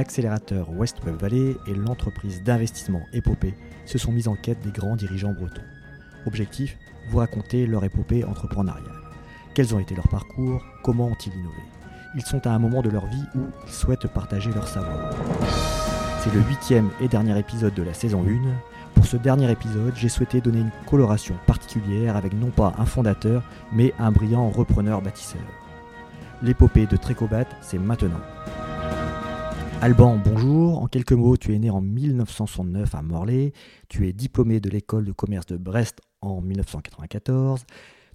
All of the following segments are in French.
l'accélérateur West Web Valley et l'entreprise d'investissement Épopée se sont mis en quête des grands dirigeants bretons. Objectif vous raconter leur épopée entrepreneuriale. Quels ont été leurs parcours? Comment ont-ils innové? Ils sont à un moment de leur vie où ils souhaitent partager leur savoir. C'est le huitième et dernier épisode de la saison 1. Pour ce dernier épisode, j'ai souhaité donner une coloration particulière avec non pas un fondateur, mais un brillant repreneur bâtisseur. L'épopée de Trécobat, c'est maintenant. Alban, bonjour. En quelques mots, tu es né en 1969 à Morlaix. Tu es diplômé de l'école de commerce de Brest en 1994.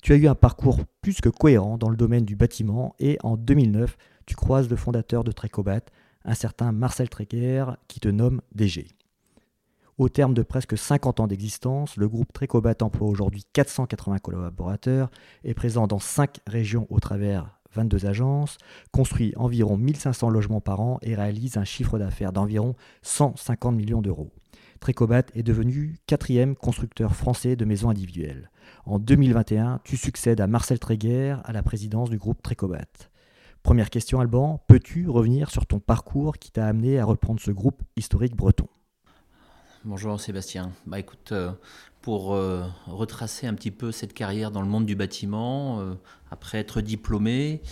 Tu as eu un parcours plus que cohérent dans le domaine du bâtiment et en 2009, tu croises le fondateur de Trécobat, un certain Marcel Tréguer, qui te nomme DG. Au terme de presque 50 ans d'existence, le groupe Trécobat emploie aujourd'hui 480 collaborateurs, est présent dans 5 régions au travers 22 agences, construit environ 1500 logements par an et réalise un chiffre d'affaires d'environ 150 millions d'euros. Trécobat est devenu quatrième constructeur français de maisons individuelles. En 2021, tu succèdes à Marcel Tréguer à la présidence du groupe Trécobat. Première question Alban, peux-tu revenir sur ton parcours qui t'a amené à reprendre ce groupe historique breton? Bonjour Sébastien. Bah écoute, euh, pour euh, retracer un petit peu cette carrière dans le monde du bâtiment, euh, après être diplômé,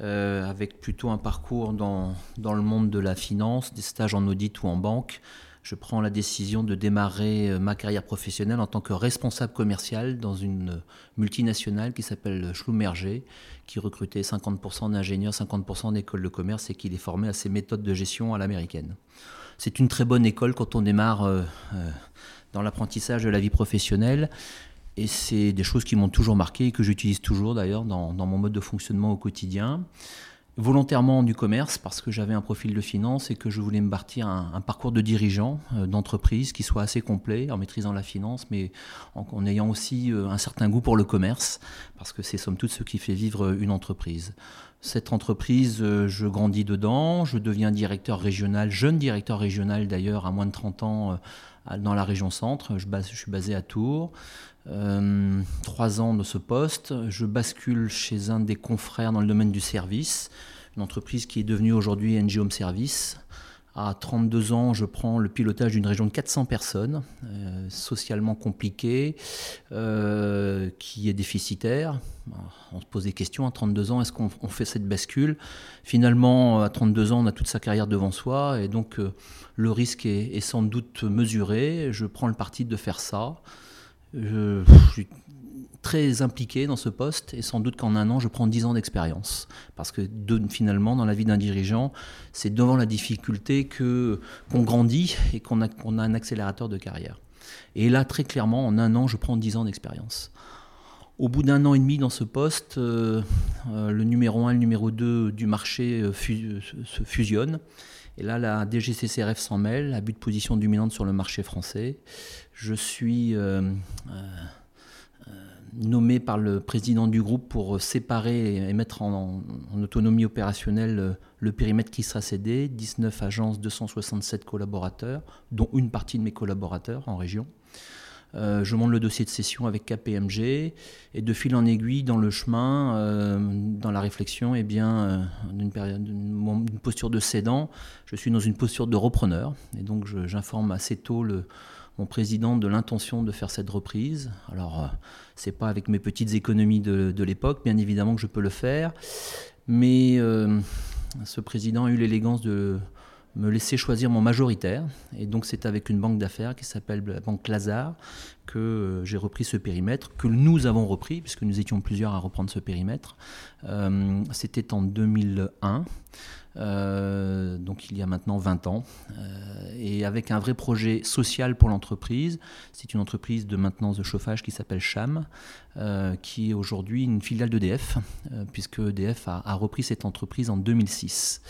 avec plutôt un parcours dans, dans, le monde de la finance, des stages en audit ou en banque, je prends la décision de démarrer ma carrière professionnelle en tant que responsable commercial dans une multinationale qui s'appelle Schlumberger, qui recrutait 50% d'ingénieurs, 50% d'écoles de commerce et qui les formait à ces méthodes de gestion à l'américaine. C'est une très bonne école quand on démarre euh, euh, dans l'apprentissage de la vie professionnelle. Et c'est des choses qui m'ont toujours marqué et que j'utilise toujours d'ailleurs dans, mon mode de fonctionnement au quotidien. Volontairement du commerce parce que j'avais un profil de finance et que je voulais me bâtir un, parcours de dirigeant euh, d'entreprise qui soit assez complet en maîtrisant la finance mais en, ayant aussi un certain goût pour le commerce parce que c'est somme toute ce qui fait vivre une entreprise. Cette entreprise, euh, je grandis dedans, je deviens directeur régional, jeune directeur régional d'ailleurs, à moins de 30 ans euh, dans la région centre. Je, suis basé à Tours. Euh, trois ans de ce poste, je bascule chez un des confrères dans le domaine du service, une entreprise qui est devenue aujourd'hui NG Home Service, à 32 ans, je prends le pilotage d'une région de 400 personnes, euh, socialement compliquée, euh, qui est déficitaire. On se pose des questions à 32 ans, est-ce qu'on fait cette bascule? Finalement, à 32 ans, on a toute sa carrière devant soi, et donc euh, le risque est, sans doute mesuré. Je prends le parti de faire ça. Je, très impliqué dans ce poste et sans doute qu'en un an, je prends dix ans d'expérience. Parce que finalement, dans la vie d'un dirigeant, c'est devant la difficulté que qu'on grandit et qu'on a, a un accélérateur de carrière. Et là, très clairement, en un an, je prends dix ans d'expérience. Au bout d'un an et demi dans ce poste, euh, euh, le numéro 1 et le numéro 2 du marché euh, se fusionnent. Et là, la DGCCRF s'en mêle, à but de position dominante sur le marché français. Je suis nommé par le président du groupe pour séparer et mettre en, autonomie opérationnelle euh, le périmètre qui sera cédé, 19 agences, 267 collaborateurs, dont une partie de mes collaborateurs en région. Euh, je monte le dossier de session avec KPMG et de fil en aiguille dans le chemin, euh, dans la réflexion, eh bien, d'une posture de cédant, je suis dans une posture de repreneur et donc j'informe assez tôt le, mon président de l'intention de faire cette reprise. Alors, euh, c'est pas avec mes petites économies de, l'époque, bien évidemment que je peux le faire, mais euh, ce président a eu l'élégance de me laisser choisir mon majoritaire. Et donc c'est avec une banque d'affaires qui s'appelle la banque Lazare que euh, j'ai repris ce périmètre, que nous avons repris, puisque nous étions plusieurs à reprendre ce périmètre. C'était en 2001. Euh, donc il y a maintenant 20 ans, euh, et avec un vrai projet social pour l'entreprise. C'est une entreprise de maintenance de chauffage qui s'appelle CHAM, euh, qui est aujourd'hui une filiale d'EDF, puisque EDF a, repris cette entreprise en 2006.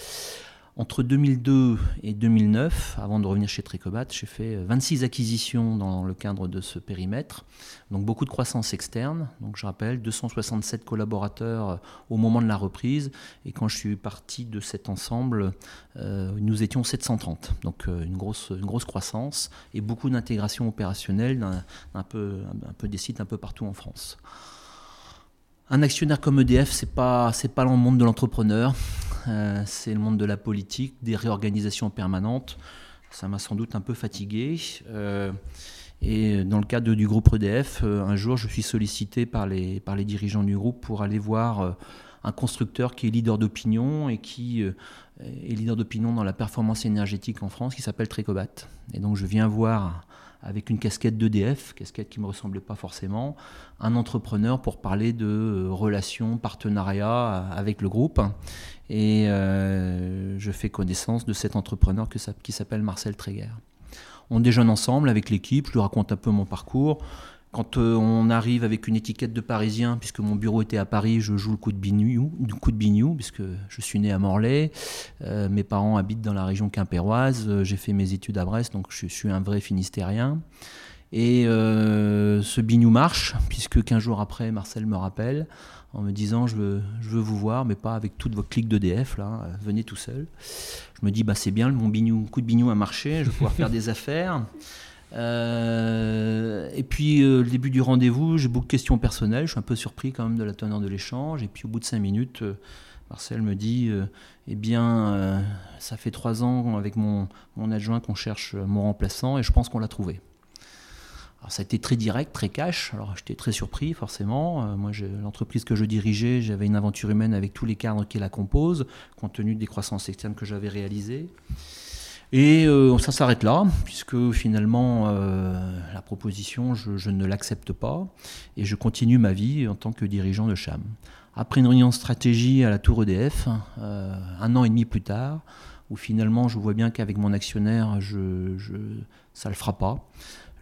Entre 2002 et 2009, avant de revenir chez Tricobat, j'ai fait 26 acquisitions dans le cadre de ce périmètre, donc beaucoup de croissance externe. Donc je rappelle, 267 collaborateurs au moment de la reprise, et quand je suis parti de cet ensemble, euh, nous étions 730. Donc euh, une, grosse, une grosse croissance et beaucoup d'intégration opérationnelle, un, peu, un peu des sites un peu partout en France. Un actionnaire comme EDF, c'est pas c'est pas le monde de l'entrepreneur. C'est le monde de la politique, des réorganisations permanentes. Ça m'a sans doute un peu fatigué. Et dans le cadre du groupe EDF, un jour, je suis sollicité par les, par les dirigeants du groupe pour aller voir un constructeur qui est leader d'opinion et qui est leader d'opinion dans la performance énergétique en France, qui s'appelle Trecobat. Et donc je viens voir avec une casquette d'EDF, casquette qui ne me ressemblait pas forcément, un entrepreneur pour parler de euh, relations, partenariats avec le groupe. Et euh, je fais connaissance de cet entrepreneur qui s'appelle Marcel Tréguer. On déjeune ensemble avec l'équipe, je lui raconte un peu mon parcours. Quand euh, on arrive avec une étiquette de Parisien, puisque mon bureau était à Paris, je joue le coup de bignou, du coup de bignou puisque je suis né à Morlaix. Euh, mes parents habitent dans la région quimpéroise. Euh, j'ai fait mes études à Brest, donc je suis un vrai Finistérien. Et ce bignou marche, puisque 15 jours après, Marcel me rappelle en me disant je veux, je veux vous voir, mais pas avec toute votre clique d'EDF, là, venez tout seul. Je me dis bah c'est bien, mon bignou, coup de bignou a marché, je vais pouvoir faire des affaires. Euh, et puis, euh, le début du rendez-vous, j'ai beaucoup de questions personnelles. Je suis un peu surpris quand même de la teneur de l'échange. Et puis, au bout de cinq minutes, euh, Marcel me dit Eh bien, ça fait trois ans avec mon, mon adjoint qu'on cherche mon remplaçant et je pense qu'on l'a trouvé. Alors, ça a été très direct, très cash. Alors, j'étais très surpris, forcément. moi, l'entreprise que je dirigeais, j'avais une aventure humaine avec tous les cadres qui la composent, compte tenu des croissances externes que j'avais réalisées. Et euh, ça s'arrête là, puisque finalement, euh, la proposition, je, ne l'accepte pas, et je continue ma vie en tant que dirigeant de CHAM. Après une réunion de stratégie à la Tour EDF, euh, un an et demi plus tard, où finalement je vois bien qu'avec mon actionnaire, je, ça ne le fera pas.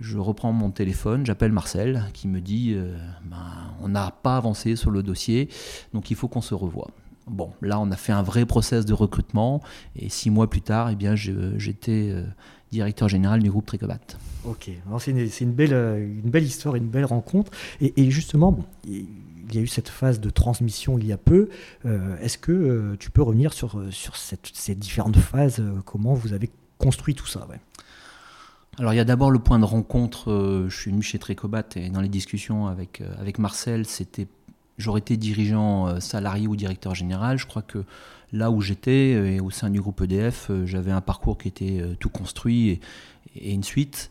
Je reprends mon téléphone, j'appelle Marcel, qui me dit ben, on n'a pas avancé sur le dossier, donc il faut qu'on se revoie. Bon, là, on a fait un vrai process de recrutement et six mois plus tard, eh bien, j'étais euh, directeur général du groupe Tricobat. Ok, c'est une, belle, euh, une belle histoire, une belle rencontre. Et, justement, il y a eu cette phase de transmission il y a peu. Euh, est-ce que tu peux revenir sur, sur ces différentes phases Comment vous avez construit tout ça Alors il y a d'abord le point de rencontre. je suis venu chez Tricobat et dans les discussions avec, avec Marcel, c'était j'aurais été dirigeant euh, salarié ou directeur général, je crois que là où j'étais, euh, au sein du groupe EDF, euh, j'avais un parcours qui était tout construit et une suite.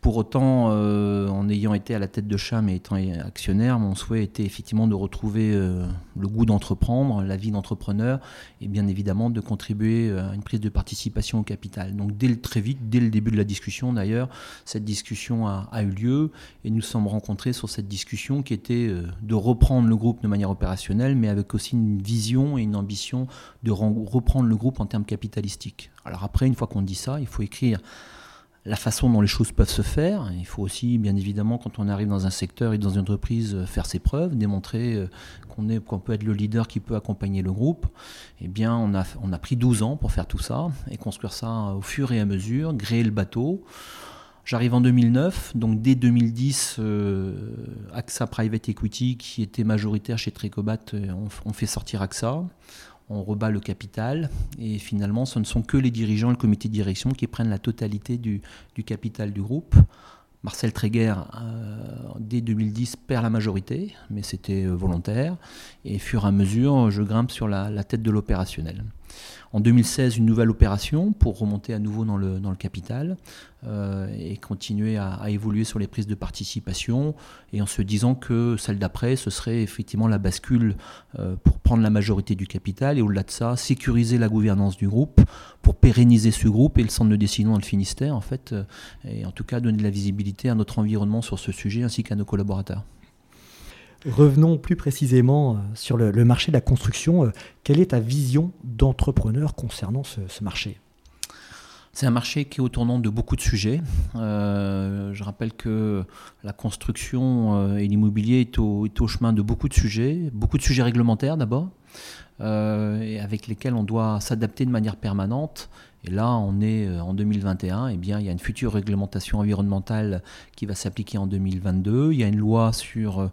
Pour autant, euh, en ayant été à la tête de Cham et étant actionnaire, mon souhait était effectivement de retrouver euh, le goût d'entreprendre, la vie d'entrepreneur, et bien évidemment de contribuer euh, à une prise de participation au capital. Donc dès très vite, dès le début de la discussion d'ailleurs, cette discussion a, a, eu lieu et nous sommes rencontrés sur cette discussion qui était de reprendre le groupe de manière opérationnelle, mais avec aussi une vision et une ambition de reprendre le groupe en termes capitalistiques. Alors après, une fois qu'on dit ça, il faut écrire la façon dont les choses peuvent se faire. Il faut aussi, bien évidemment, quand on arrive dans un secteur et dans une entreprise, euh, faire ses preuves, démontrer euh, qu'on peut être le leader qui peut accompagner le groupe. Eh bien, on a, on a pris 12 ans pour faire tout ça et construire ça au fur et à mesure, gréer le bateau. J'arrive en 2009, donc dès 2010, euh, AXA Private Equity, qui était majoritaire chez Tricobat, on, on fait sortir AXA on rebat le capital et finalement ce ne sont que les dirigeants et le comité de direction qui prennent la totalité du, capital du groupe. Marcel Tréguer, euh, dès 2010, perd la majorité, mais c'était euh, volontaire. Et fur et à mesure, je grimpe sur la tête de l'opérationnel. En 2016, une nouvelle opération pour remonter à nouveau dans le, capital euh, et continuer à, évoluer sur les prises de participation et en se disant que celle d'après, ce serait effectivement la bascule euh, pour prendre la majorité du capital et au-delà de ça, sécuriser la gouvernance du groupe pour pérenniser ce groupe et le centre de décision dans le Finistère en fait, euh, et en tout cas donner de la visibilité à notre environnement sur ce sujet ainsi qu'à nos collaborateurs. Revenons plus précisément euh, sur le, marché de la construction. Euh, quelle est ta vision d'entrepreneur concernant ce, marché? C'est un marché qui est au tournant de beaucoup de sujets. Euh, je rappelle que la construction et l'immobilier est au, chemin de beaucoup de sujets, beaucoup de sujets réglementaires d'abord, avec lesquels on doit s'adapter de manière permanente et là, on est euh, en 2021, et eh bien, il y a une future réglementation environnementale qui va s'appliquer en 2022. Il y a une loi sur euh,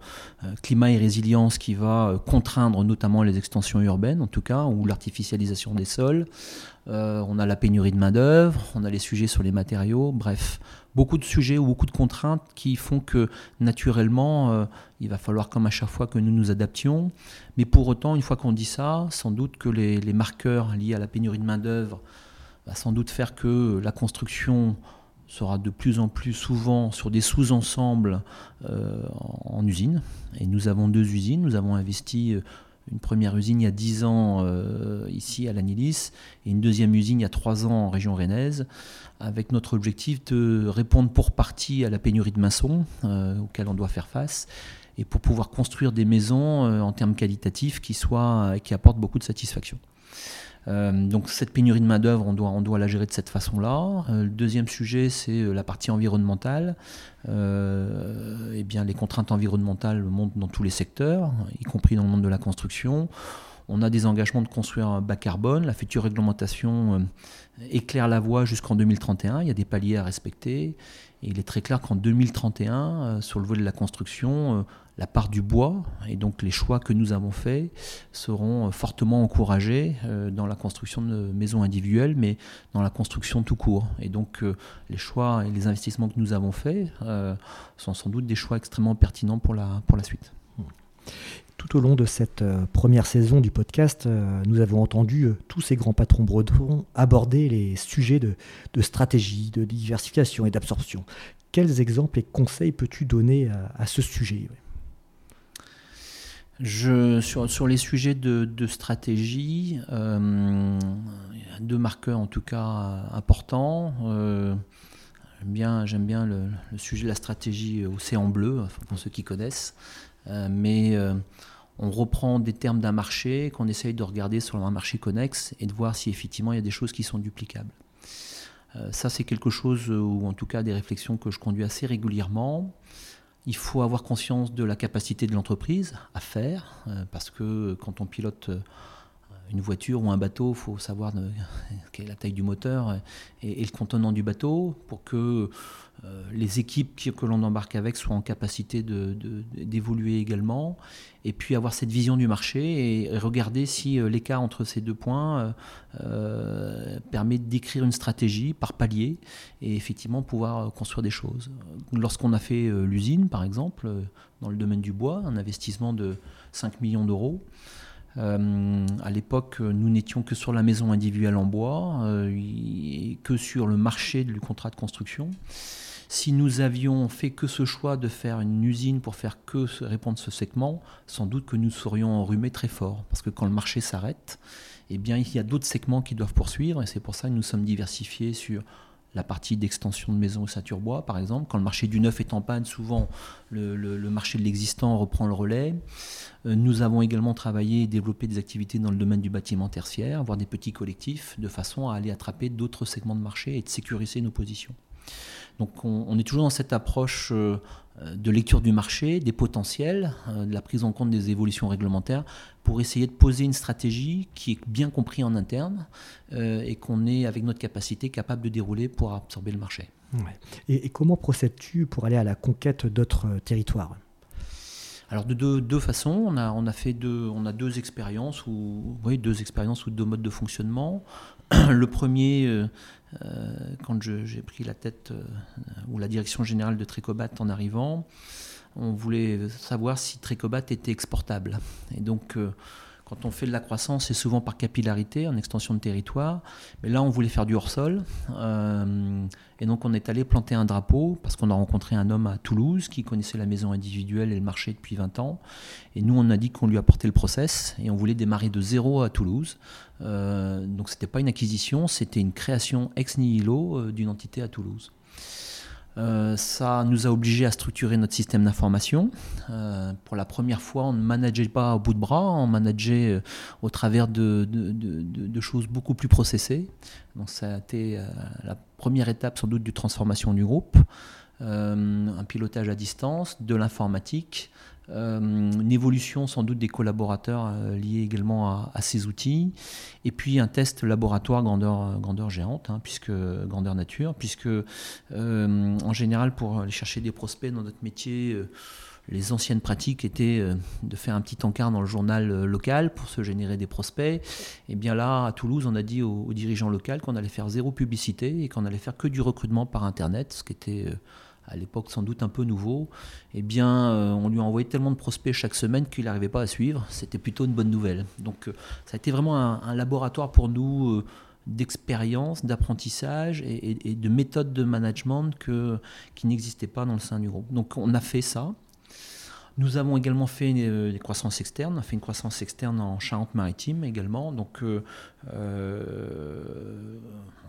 euh, climat et résilience qui va contraindre notamment les extensions urbaines, en tout cas, ou l'artificialisation des sols. on a la pénurie de main-d'œuvre, on a les sujets sur les matériaux. Bref, beaucoup de sujets ou beaucoup de contraintes qui font que naturellement, il va falloir comme à chaque fois que nous nous adaptions. Mais pour autant, une fois qu'on dit ça, sans doute que les, marqueurs liés à la pénurie de main-d'œuvre va sans doute faire que la construction sera de plus en plus souvent sur des sous-ensembles euh, en usine. Et nous avons deux usines. Nous avons investi euh, une première usine il y a 10 ans euh, ici à l'Anilis et une deuxième usine il y a 3 ans en région rennaise, avec notre objectif de répondre pour partie à la pénurie de maçons euh, auquel on doit faire face et pour pouvoir construire des maisons en termes qualitatifs qui, soient, qui apportent beaucoup de satisfaction. Euh, donc cette pénurie de main-d'œuvre, on doit, on doit la gérer de cette façon-là. Euh, le deuxième sujet, c'est euh, la partie environnementale. eh bien, les contraintes environnementales montent dans tous les secteurs, y compris dans le monde de la construction. On a des engagements de construire un bas carbone. La future réglementation éclaire la voie jusqu'en 2031. Il y a des paliers à respecter. Et il est très clair qu'en 2031, sur le volet de la construction, la part du bois, et donc les choix que nous avons faits seront euh, fortement encouragés euh, dans la construction de maisons individuelles, mais dans la construction tout court. Et donc euh, les choix et les investissements que nous avons faits sont sans doute des choix extrêmement pertinents pour la, pour la suite. Tout au long de cette première saison du podcast, nous avons entendu tous ces grands patrons bretons aborder les sujets de, stratégie, de diversification et d'absorption. Quels exemples et conseils peux-tu donner à, ce sujet sur, les sujets de, stratégie, euh, deux marqueurs en tout cas importants. Euh, j'aime bien, j'aime bien le, sujet de la stratégie océan bleu, pour ceux qui connaissent. Euh, mais on reprend des termes d'un marché qu'on essaye de regarder sur un marché connexe et de voir si effectivement il y a des choses qui sont duplicables. ça, c'est quelque chose, ou en tout cas des réflexions que je conduis assez régulièrement. Il faut avoir conscience de la capacité de l'entreprise à faire, euh, parce que quand on pilote euh, une voiture ou un bateau, il faut savoir quelle est la taille du moteur et, le contenant du bateau pour que euh, les équipes que l'on embarque avec soient en capacité d'évoluer également. Et puis avoir cette vision du marché et, regarder si euh, l'écart entre ces deux points euh, permet d'écrire une stratégie par palier et effectivement pouvoir construire des choses. Lorsqu'on a fait l'usine, par exemple, dans le domaine du bois, un investissement de 5 millions d'euros, euh, à l'époque, nous n'étions que sur la maison individuelle en bois euh, et que sur le marché du contrat de construction. Si nous avions fait que ce choix de faire une usine pour faire que répondre ce segment, sans doute que nous serions enrhumés très fort. Parce que quand le marché s'arrête, eh bien, il y a d'autres segments qui doivent poursuivre et c'est pour ça que nous sommes diversifiés sur la partie d'extension de maison au bois, par exemple. Quand le marché du neuf est en panne, souvent le, marché de l'existant reprend le relais. Euh, nous avons également travaillé et développé des activités dans le domaine du bâtiment tertiaire, voire des petits collectifs, de façon à aller attraper d'autres segments de marché et de sécuriser nos positions. Donc on, est toujours dans cette approche euh, de lecture du marché, des potentiels, euh, de la prise en compte des évolutions réglementaires, pour essayer de poser une stratégie qui est bien comprise en interne euh, et qu'on est, avec notre capacité, capable de dérouler pour absorber le marché. Et, comment procèdes-tu pour aller à la conquête d'autres territoires? Alors de deux, façons, on a, on a fait deux, on a deux expériences ou oui, deux expériences ou deux modes de fonctionnement. Le premier, euh, quand j'ai pris la tête euh, ou la direction générale de Trécobat en arrivant, on voulait savoir si Trécobat était exportable. Et donc, euh, quand on fait de la croissance, c'est souvent par capillarité, en extension de territoire. Mais là, on voulait faire du hors-sol. Euh, et donc, on est allé planter un drapeau parce qu'on a rencontré un homme à Toulouse qui connaissait la maison individuelle et le marché depuis 20 ans. Et nous, on a dit qu'on lui apportait le process et on voulait démarrer de zéro à Toulouse. Euh, donc, ce n'était pas une acquisition, c'était une création ex nihilo d'une entité à Toulouse. Euh, ça nous a obligés à structurer notre système d'information. Euh, pour la première fois, on ne manageait pas au bout de bras, on manageait euh, au travers de, choses beaucoup plus processées. Donc ça a été la première étape sans doute de transformation du groupe. un pilotage à distance, de l'informatique, une évolution sans doute des collaborateurs euh, liés également à, ces outils, et puis un test laboratoire grandeur, grandeur géante, hein, puisque grandeur nature, puisque euh, en général pour aller chercher des prospects dans notre métier, les anciennes pratiques étaient euh, de faire un petit encart dans le journal euh, local pour se générer des prospects. Et bien là, à Toulouse, on a dit aux, dirigeants locaux qu'on allait faire zéro publicité et qu'on allait faire que du recrutement par Internet, ce qui était euh, à l'époque sans doute un peu nouveau. Et bien, on lui a envoyé tellement de prospects chaque semaine qu'il n'arrivait pas à suivre. C'était plutôt une bonne nouvelle. Donc ça a été vraiment un, laboratoire pour nous d'expérience, d'apprentissage et, de méthodes de management que, qui n'existaient pas dans le sein du groupe. Donc on a fait ça. Nous avons également fait euh, des croissances externes. On a fait une croissance externe en Charente-Maritime également. Donc, euh, euh,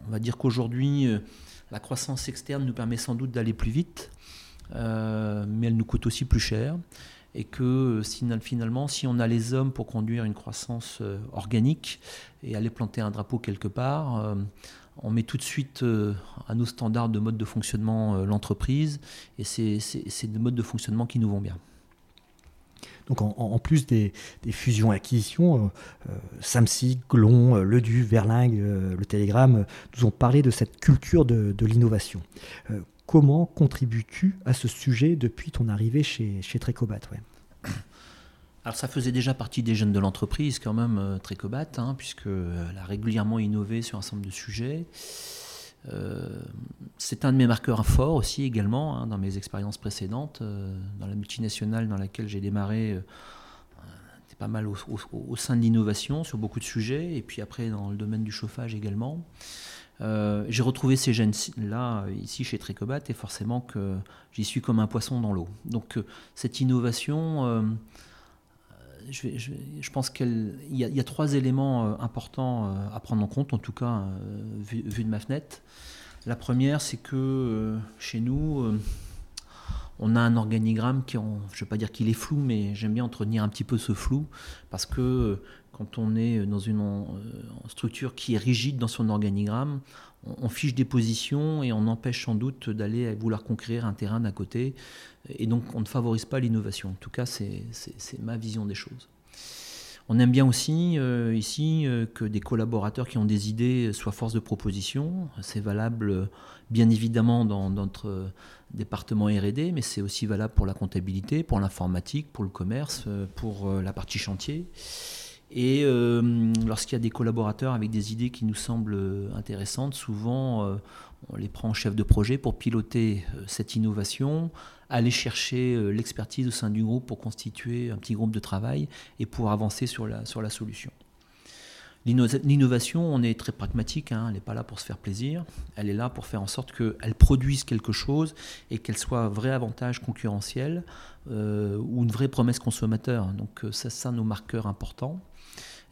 on va dire qu'aujourd'hui, la croissance externe nous permet sans doute d'aller plus vite, mais elle nous coûte aussi plus cher. Et que finalement, si on a les hommes pour conduire une croissance organique et aller planter un drapeau quelque part, on met tout de suite à nos standards de mode de fonctionnement l'entreprise. Et c'est des modes de fonctionnement qui nous vont bien. Donc en, plus des, fusions-acquisitions, euh, euh, Samsic, Glon, euh, Ledu, Verlingue, le Télégramme nous ont parlé de cette culture de, l'innovation. comment contribues-tu à ce sujet depuis ton arrivée chez, chez Trecobat Alors ça faisait déjà partie des jeunes de l'entreprise quand même, Trecobat, hein, puisqu'elle a régulièrement innové sur un certain nombre de sujets. Euh, c'est un de mes marqueurs forts aussi également hein, dans mes expériences précédentes. Euh, dans la multinationale dans laquelle j'ai démarré, euh, pas mal au, sein de l'innovation sur beaucoup de sujets, et puis après dans le domaine du chauffage également. j'ai retrouvé ces gènes-là ici chez Tricobat et forcément que j'y suis comme un poisson dans l'eau. Donc cette innovation, je, pense qu'il y, a trois éléments euh, importants euh, à prendre en compte, en tout cas euh, vu, de ma fenêtre. La première, c'est que chez nous, on a un organigramme qui, je ne vais pas dire qu'il est flou, mais j'aime bien entretenir un petit peu ce flou, parce que quand on est dans une structure qui est rigide dans son organigramme, on, fiche des positions et on empêche sans doute d'aller vouloir conquérir un terrain d'à côté. Et donc on ne favorise pas l'innovation. En tout cas, c'est ma vision des choses. On aime bien aussi euh, ici euh, que des collaborateurs qui ont des idées soient force de proposition. C'est valable bien évidemment dans notre département RD, mais c'est aussi valable pour la comptabilité, pour l'informatique, pour le commerce, euh, pour la partie chantier. Et euh, lorsqu'il y a des collaborateurs avec des idées qui nous semblent intéressantes, souvent euh, on les prend en chef de projet pour piloter euh, cette innovation, aller chercher l'expertise au sein du groupe pour constituer un petit groupe de travail et pour avancer sur la, sur la solution. L'innovation, on est très pragmatique, hein, elle n'est pas là pour se faire plaisir, elle est là pour faire en sorte qu'elle produise quelque chose et qu'elle soit un vrai avantage concurrentiel ou une vraie promesse consommateur. Donc c'est ça nos marqueurs importants.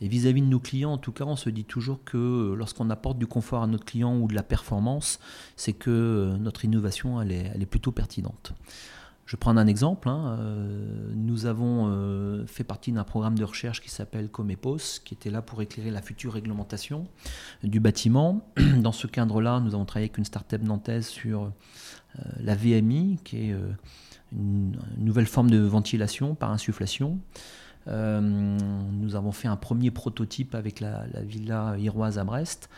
Et vis-à-vis de nos clients, en tout cas, on se dit toujours que lorsqu'on apporte du confort à notre client ou de la performance, c'est que euh, notre innovation, elle est, plutôt pertinente. Je prends un exemple. Hein. Euh, nous avons euh, fait partie d'un programme de recherche qui s'appelle Comepos, qui était là pour éclairer la future réglementation du bâtiment. Dans ce cadre-là, nous avons travaillé avec une start-up nantaise sur la VMI, qui est une nouvelle forme de ventilation par insufflation. Euh, nous avons fait un premier prototype avec la, villa iroise à Brest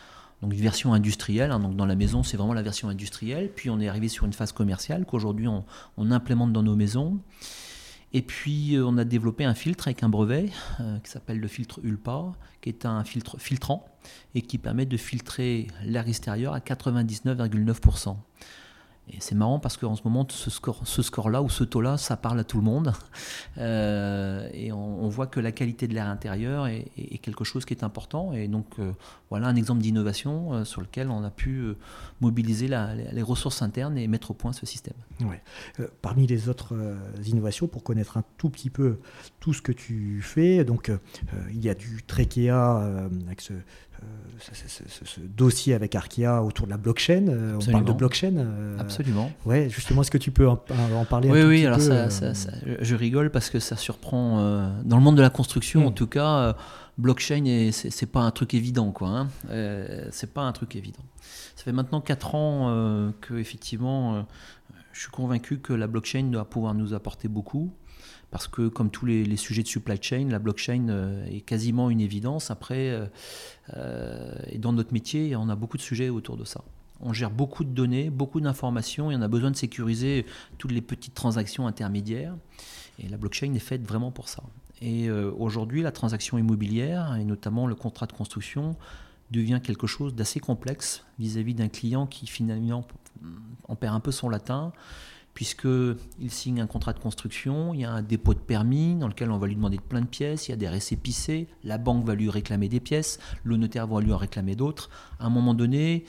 donc une version industrielle. Hein, donc dans la maison, c'est vraiment la version industrielle. Puis on est arrivé sur une phase commerciale qu'aujourd'hui on, implémente dans nos maisons. Et puis euh, on a développé un filtre avec un brevet euh, qui s'appelle le filtre ULPA, qui est un filtre filtrant et qui permet de filtrer l'air extérieur à 99,9%. Et c'est marrant parce qu'en ce moment, ce score-là ce score ou ce taux-là, ça parle à tout le monde. Euh, et on, voit que la qualité de l'air intérieur est, quelque chose qui est important. Et donc, euh, voilà un exemple d'innovation euh, sur lequel on a pu mobiliser les ressources internes et mettre au point ce système. Ouais. parmi les autres innovations, pour connaître un tout petit peu tout ce que tu fais, donc il y a du Trekea avec ce, ce, dossier avec Arkea autour de la blockchain. Euh, on parle de blockchain. Euh, Absolument. Ouais, justement, est-ce que tu peux en, parler oui, un oui, alors ça, euh, je rigole parce que ça surprend. dans le monde de la construction, en hmm. tout cas, blockchain, c'est pas un truc évident, quoi. Hein. c'est pas un truc évident. Ça fait maintenant 4 ans que, effectivement, je suis convaincu que la blockchain doit pouvoir nous apporter beaucoup parce que comme tous les, sujets de supply chain, la blockchain euh, est quasiment une évidence. Après, euh, euh, dans notre métier, on a beaucoup de sujets autour de ça. on gère beaucoup de données, beaucoup d'informations et on a besoin de sécuriser toutes les petites transactions intermédiaires. Et la blockchain est faite vraiment pour ça. Et aujourd'hui, la transaction immobilière, et notamment le contrat de construction, devient quelque chose d'assez complexe vis-à-vis d'un client qui finalement en perd un peu son latin, puisqu'il signe un contrat de construction, il y a un dépôt de permis dans lequel on va lui demander plein de pièces, il y a des récépissés, la banque va lui réclamer des pièces, le notaire va lui en réclamer d'autres. À un moment donné,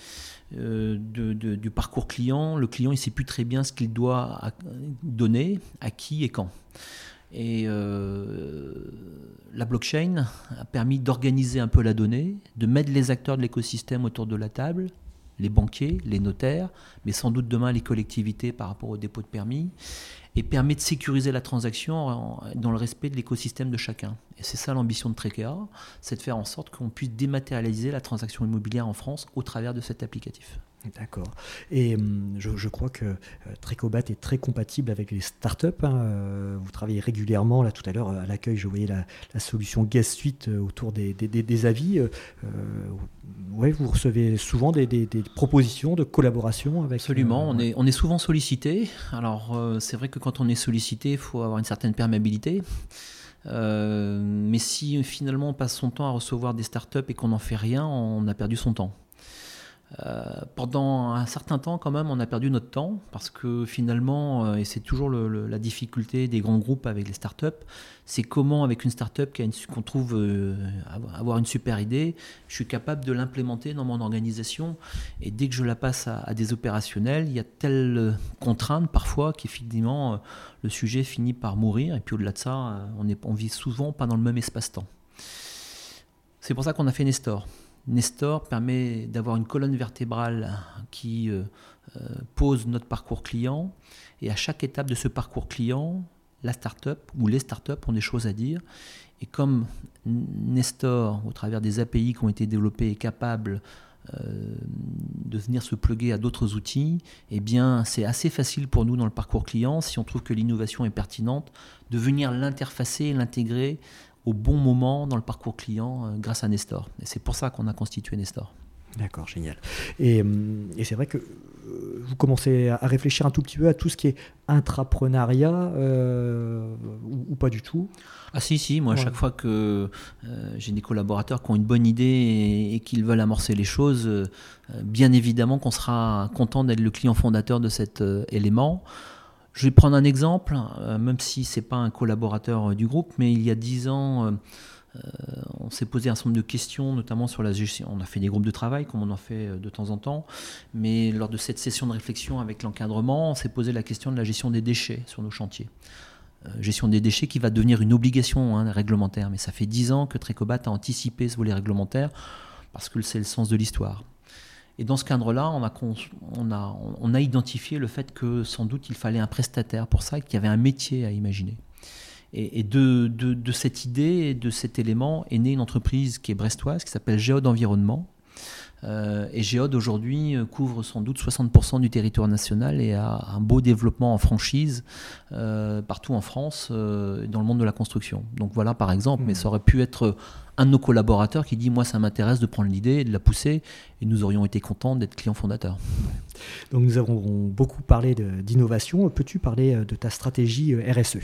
euh, du parcours client, le client ne sait plus très bien ce qu'il doit donner, à qui et quand. Et euh, la blockchain a permis d'organiser un peu la donnée, de mettre les acteurs de l'écosystème autour de la table, les banquiers, les notaires, mais sans doute demain les collectivités par rapport au dépôt de permis, et permet de sécuriser la transaction dans le respect de l'écosystème de chacun. Et c'est ça l'ambition de Trekea, c'est de faire en sorte qu'on puisse dématérialiser la transaction immobilière en France au travers de cet applicatif. D'accord. Et hum, je, crois que euh, Trecobat est très compatible avec les startups. Hein. Euh, vous travaillez régulièrement. Là, tout à l'heure, à l'accueil, je voyais la, solution Guest Suite euh, autour des, avis. ouais, vous recevez souvent des, propositions de collaboration avec. Absolument. on, est, on est souvent sollicité. Alors, c'est vrai que quand on est sollicité, il faut avoir une certaine perméabilité. mais si finalement on passe son temps à recevoir des startups et qu'on n'en fait rien, on a perdu son temps. Euh, pendant un certain temps, quand même, on a perdu notre temps parce que finalement, euh, et c'est toujours la difficulté des grands groupes avec les startups, c'est comment, avec une startup qu'on trouve euh, avoir une super idée, je suis capable de l'implémenter dans mon organisation. Et dès que je la passe à, des opérationnels, il y a telle contrainte parfois qu'effectivement, le sujet finit par mourir. Et puis au-delà de ça, on, est, on vit souvent pas dans le même espace-temps. C'est pour ça qu'on a fait Nestor. Nestor permet d'avoir une colonne vertébrale qui euh, euh, pose notre parcours client et à chaque étape de ce parcours client, la startup ou les startups ont des choses à dire. Et comme Nestor, au travers des API qui ont été développés, est capable euh, de venir se pluguer à d'autres outils, eh bien, c'est assez facile pour nous dans le parcours client, si on trouve que l'innovation est pertinente, de venir l'interfacer l'intégrer au bon moment dans le parcours client euh, grâce à Nestor. Et c'est pour ça qu'on a constitué Nestor. D'accord, génial. Et, et c'est vrai que euh, vous commencez à réfléchir un tout petit peu à tout ce qui est intrapreneuriat euh, ou, pas du tout? Ah si, si, moi à chaque fois que j'ai des collaborateurs qui ont une bonne idée et, et qu'ils veulent amorcer les choses, bien évidemment qu'on sera content d'être le client fondateur de cet élément. Je vais prendre un exemple, euh, même si ce n'est pas un collaborateur euh, du groupe, mais il y a dix ans, euh, on s'est posé un certain nombre de questions, notamment sur la gestion. On a fait des groupes de travail, comme on en fait de temps en temps, mais lors de cette session de réflexion avec l'encadrement, on s'est posé la question de la gestion des déchets sur nos chantiers. gestion des déchets qui va devenir une obligation hein, réglementaire, mais ça fait dix ans que Trecobat a anticipé ce volet réglementaire, parce que c'est le sens de l'histoire. Et dans ce cadre-là, on a, on, a, on a identifié le fait que sans doute il fallait un prestataire pour ça, qu'il y avait un métier à imaginer. Et, de, de, de, cette idée, de cet élément, est née une entreprise qui est brestoise, qui s'appelle Géode Environnement. Euh, et Géode aujourd'hui euh, couvre sans doute 60% du territoire national et a un beau développement en franchise euh, partout en France, dans le monde de la construction. Donc voilà par exemple, mais mmh. ça aurait pu être un de nos collaborateurs qui dit moi ça m'intéresse de prendre l'idée et de la pousser et nous aurions été contents d'être clients fondateurs. Donc nous avons beaucoup parlé d'innovation. Peux-tu parler euh, de ta stratégie euh, RSE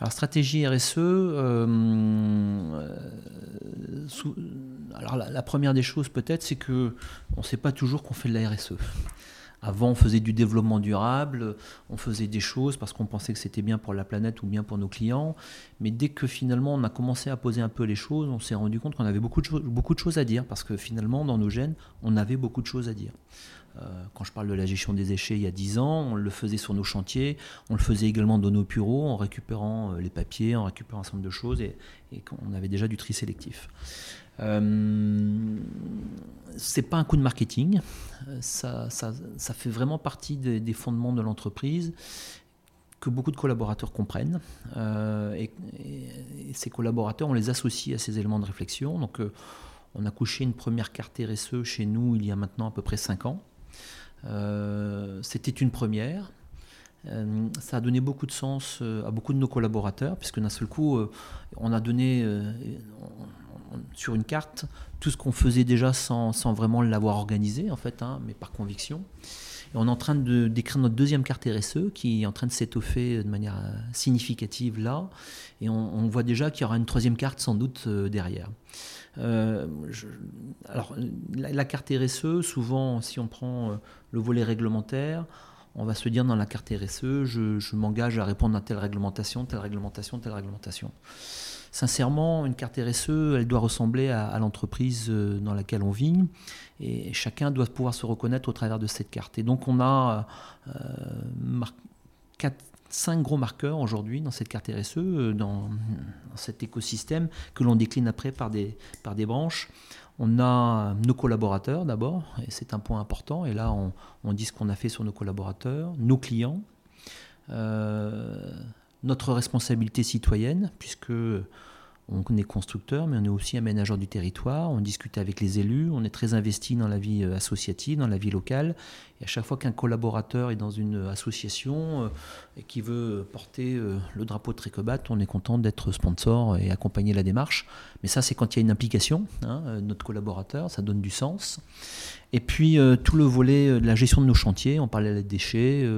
alors stratégie RSE, euh, alors la, première des choses peut-être, c'est que on ne sait pas toujours qu'on fait de la RSE. Avant, on faisait du développement durable, on faisait des choses parce qu'on pensait que c'était bien pour la planète ou bien pour nos clients. Mais dès que finalement on a commencé à poser un peu les choses, on s'est rendu compte qu'on avait beaucoup de, choses à dire parce que finalement, dans nos gènes, on avait beaucoup de choses à dire. Euh, quand je parle de la gestion des déchets il y a 10 ans, on le faisait sur nos chantiers, on le faisait également dans nos bureaux en récupérant euh, les papiers, en récupérant un certain nombre de choses et, et on avait déjà du tri sélectif. Euh, c'est pas un coup de marketing, ça, ça, fait vraiment partie des, fondements de l'entreprise que beaucoup de collaborateurs comprennent. Euh, et, ces collaborateurs, on les associe à ces éléments de réflexion. Donc, euh, on a couché une première carte RSE chez nous il y a maintenant à peu près 5 ans. Euh, c'était une première. ça a donné beaucoup de sens à beaucoup de nos collaborateurs, puisque d'un seul coup, on a donné, sur une carte tout ce qu'on faisait déjà sans, vraiment l'avoir organisé, en fait, hein, mais par conviction. Et on est en train de d'écrire notre deuxième carte RSE qui est en train de s'étoffer de manière euh, significative là. Et on, voit déjà qu'il y aura une troisième carte sans doute euh, derrière. Euh, alors, la, carte RSE, souvent, si on prend le volet réglementaire, on va se dire dans la carte RSE, je, je m'engage à répondre à telle réglementation, telle réglementation, telle réglementation sincèrement, une carte RSE, elle doit ressembler à, l'entreprise euh, dans laquelle on vit. Et chacun doit pouvoir se reconnaître au travers de cette carte. Et donc, on a euh, 5 gros marqueurs aujourd'hui dans cette carte RSE, euh, dans, cet écosystème que l'on décline après par des, branches. On a nos collaborateurs d'abord, et c'est un point important. Et là, on, dit ce qu'on a fait sur nos collaborateurs, nos clients, notre responsabilité citoyenne, puisque on est constructeur, mais on est aussi aménageur du territoire, on discute avec les élus, on est très investi dans la vie euh, associative, dans la vie locale. Et à chaque fois qu'un collaborateur est dans une association euh, et qui veut porter euh, le drapeau de Trécobat, on est content d'être sponsor et accompagner la démarche. Mais ça, c'est quand il y a une implication, hein, notre collaborateur, ça donne du sens. Et puis tout le volet de la gestion de nos chantiers, on parlait des déchets,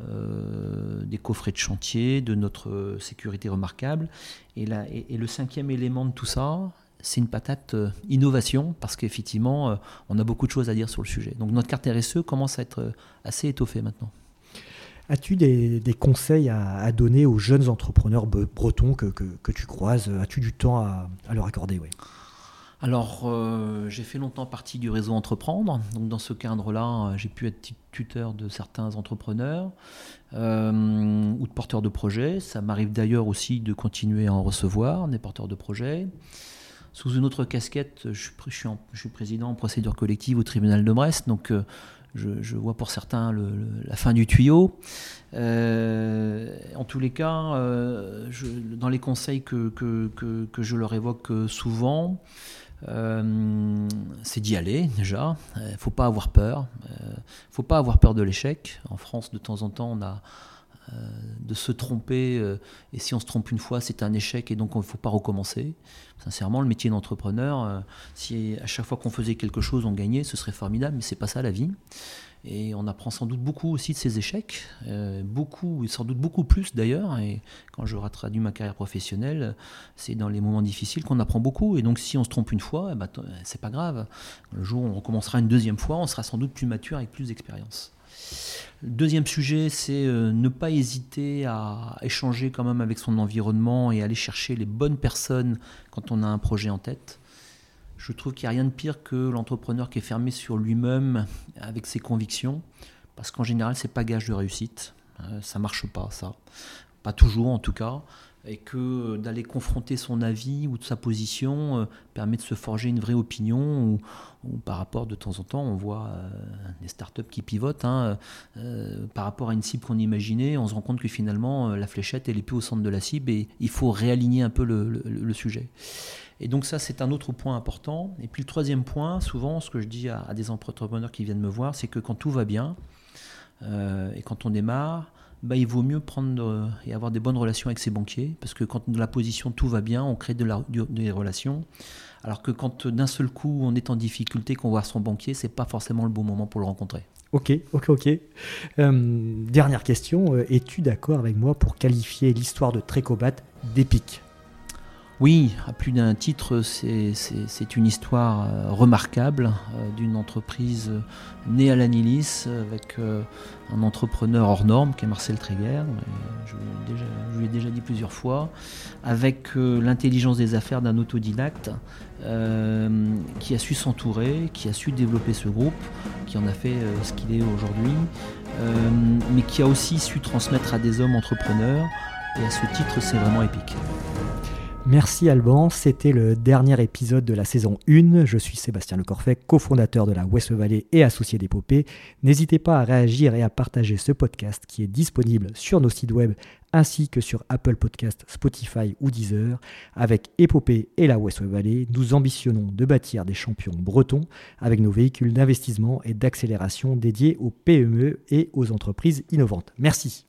des coffrets de chantier, de notre sécurité remarquable. Et, et, le cinquième élément de tout ça, c'est une patate euh, innovation, parce qu'effectivement, euh, on a beaucoup de choses à dire sur le sujet. Donc notre carte RSE commence à être euh, assez étoffée maintenant. As-tu des, conseils à, donner aux jeunes entrepreneurs bretons que, que, tu croises? As-tu du temps à, leur accorder? Oui alors, euh, j'ai fait longtemps partie du réseau Entreprendre. Donc, dans ce cadre-là, j'ai pu être tuteur de certains entrepreneurs euh, ou de porteurs de projets. Ça m'arrive d'ailleurs aussi de continuer à en recevoir, des porteurs de projets. Sous une autre casquette, je suis, président en procédure collective au tribunal de Brest. Donc, je, vois pour certains la fin du tuyau. en tous les cas, dans les conseils que, je leur évoque souvent, euh, c'est d'y aller déjà. Il euh, ne faut pas avoir peur. Il euh, ne faut pas avoir peur de l'échec. En France, de temps en temps, on a de se tromper. et si on se trompe une fois, c'est un échec et donc il ne faut pas recommencer. Sincèrement, le métier d'entrepreneur, si à chaque fois qu'on faisait quelque chose, on gagnait, ce serait formidable, mais c'est pas ça la vie. Et on apprend sans doute beaucoup aussi de ses échecs, euh, beaucoup, et sans doute beaucoup plus d'ailleurs. Et quand je traduit ma carrière professionnelle, c'est dans les moments difficiles qu'on apprend beaucoup. Et donc si on se trompe une fois, eh ben, c'est pas grave. Le jour où on recommencera une deuxième fois, on sera sans doute plus mature avec plus d'expérience. Le deuxième sujet, c'est euh, ne pas hésiter à échanger quand même avec son environnement et aller chercher les bonnes personnes quand on a un projet en tête. Je trouve qu'il n'y a rien de pire que l'entrepreneur qui est fermé sur lui-même avec ses convictions, parce qu'en général, c'est pas gage de réussite. Euh, ça marche pas, ça. Pas toujours, en tout cas. Et que d'aller confronter son avis ou de sa position euh, permet de se forger une vraie opinion. Ou, par rapport, de temps en temps, on voit euh, des startups qui pivotent. Hein, par rapport à une cible qu'on imaginait, on se rend compte que finalement, la fléchette, elle est plus au centre de la cible et il faut réaligner un peu le sujet. Et donc ça, c'est un autre point important. Et puis le troisième point, souvent, ce que je dis à, des entrepreneurs qui viennent me voir, c'est que quand tout va bien euh, et quand on démarre, bah, il vaut mieux prendre euh, et avoir des bonnes relations avec ses banquiers, parce que quand dans la position tout va bien, on crée de la, des relations. Alors que quand d'un seul coup on est en difficulté, qu'on voit son banquier, c'est pas forcément le bon moment pour le rencontrer. Ok, ok, ok. Euh, dernière question, es-tu d'accord avec moi pour qualifier l'histoire de Trécobat d'épique? Oui, à plus d'un titre, c'est une histoire euh, remarquable euh, d'une entreprise euh, née à l'Anilis avec un entrepreneur hors norme qui est Marcel Tréguer, je, je lui ai déjà dit plusieurs fois, avec l'intelligence des affaires d'un autodidacte qui a su s'entourer, qui a su développer ce groupe, qui en a fait ce qu'il est aujourd'hui, mais qui a aussi su transmettre à des hommes entrepreneurs. Et à ce titre, c'est vraiment épique. Merci Alban, c'était le dernier épisode de la saison 1. Je suis Sébastien Lecorfet, cofondateur de la West Valley et associé d'Épopée. N'hésitez pas à réagir et à partager ce podcast qui est disponible sur nos sites web ainsi que sur Apple Podcast, Spotify ou Deezer. Avec Épopée et la West Valley, nous ambitionnons de bâtir des champions bretons avec nos véhicules d'investissement et d'accélération dédiés aux PME et aux entreprises innovantes. Merci.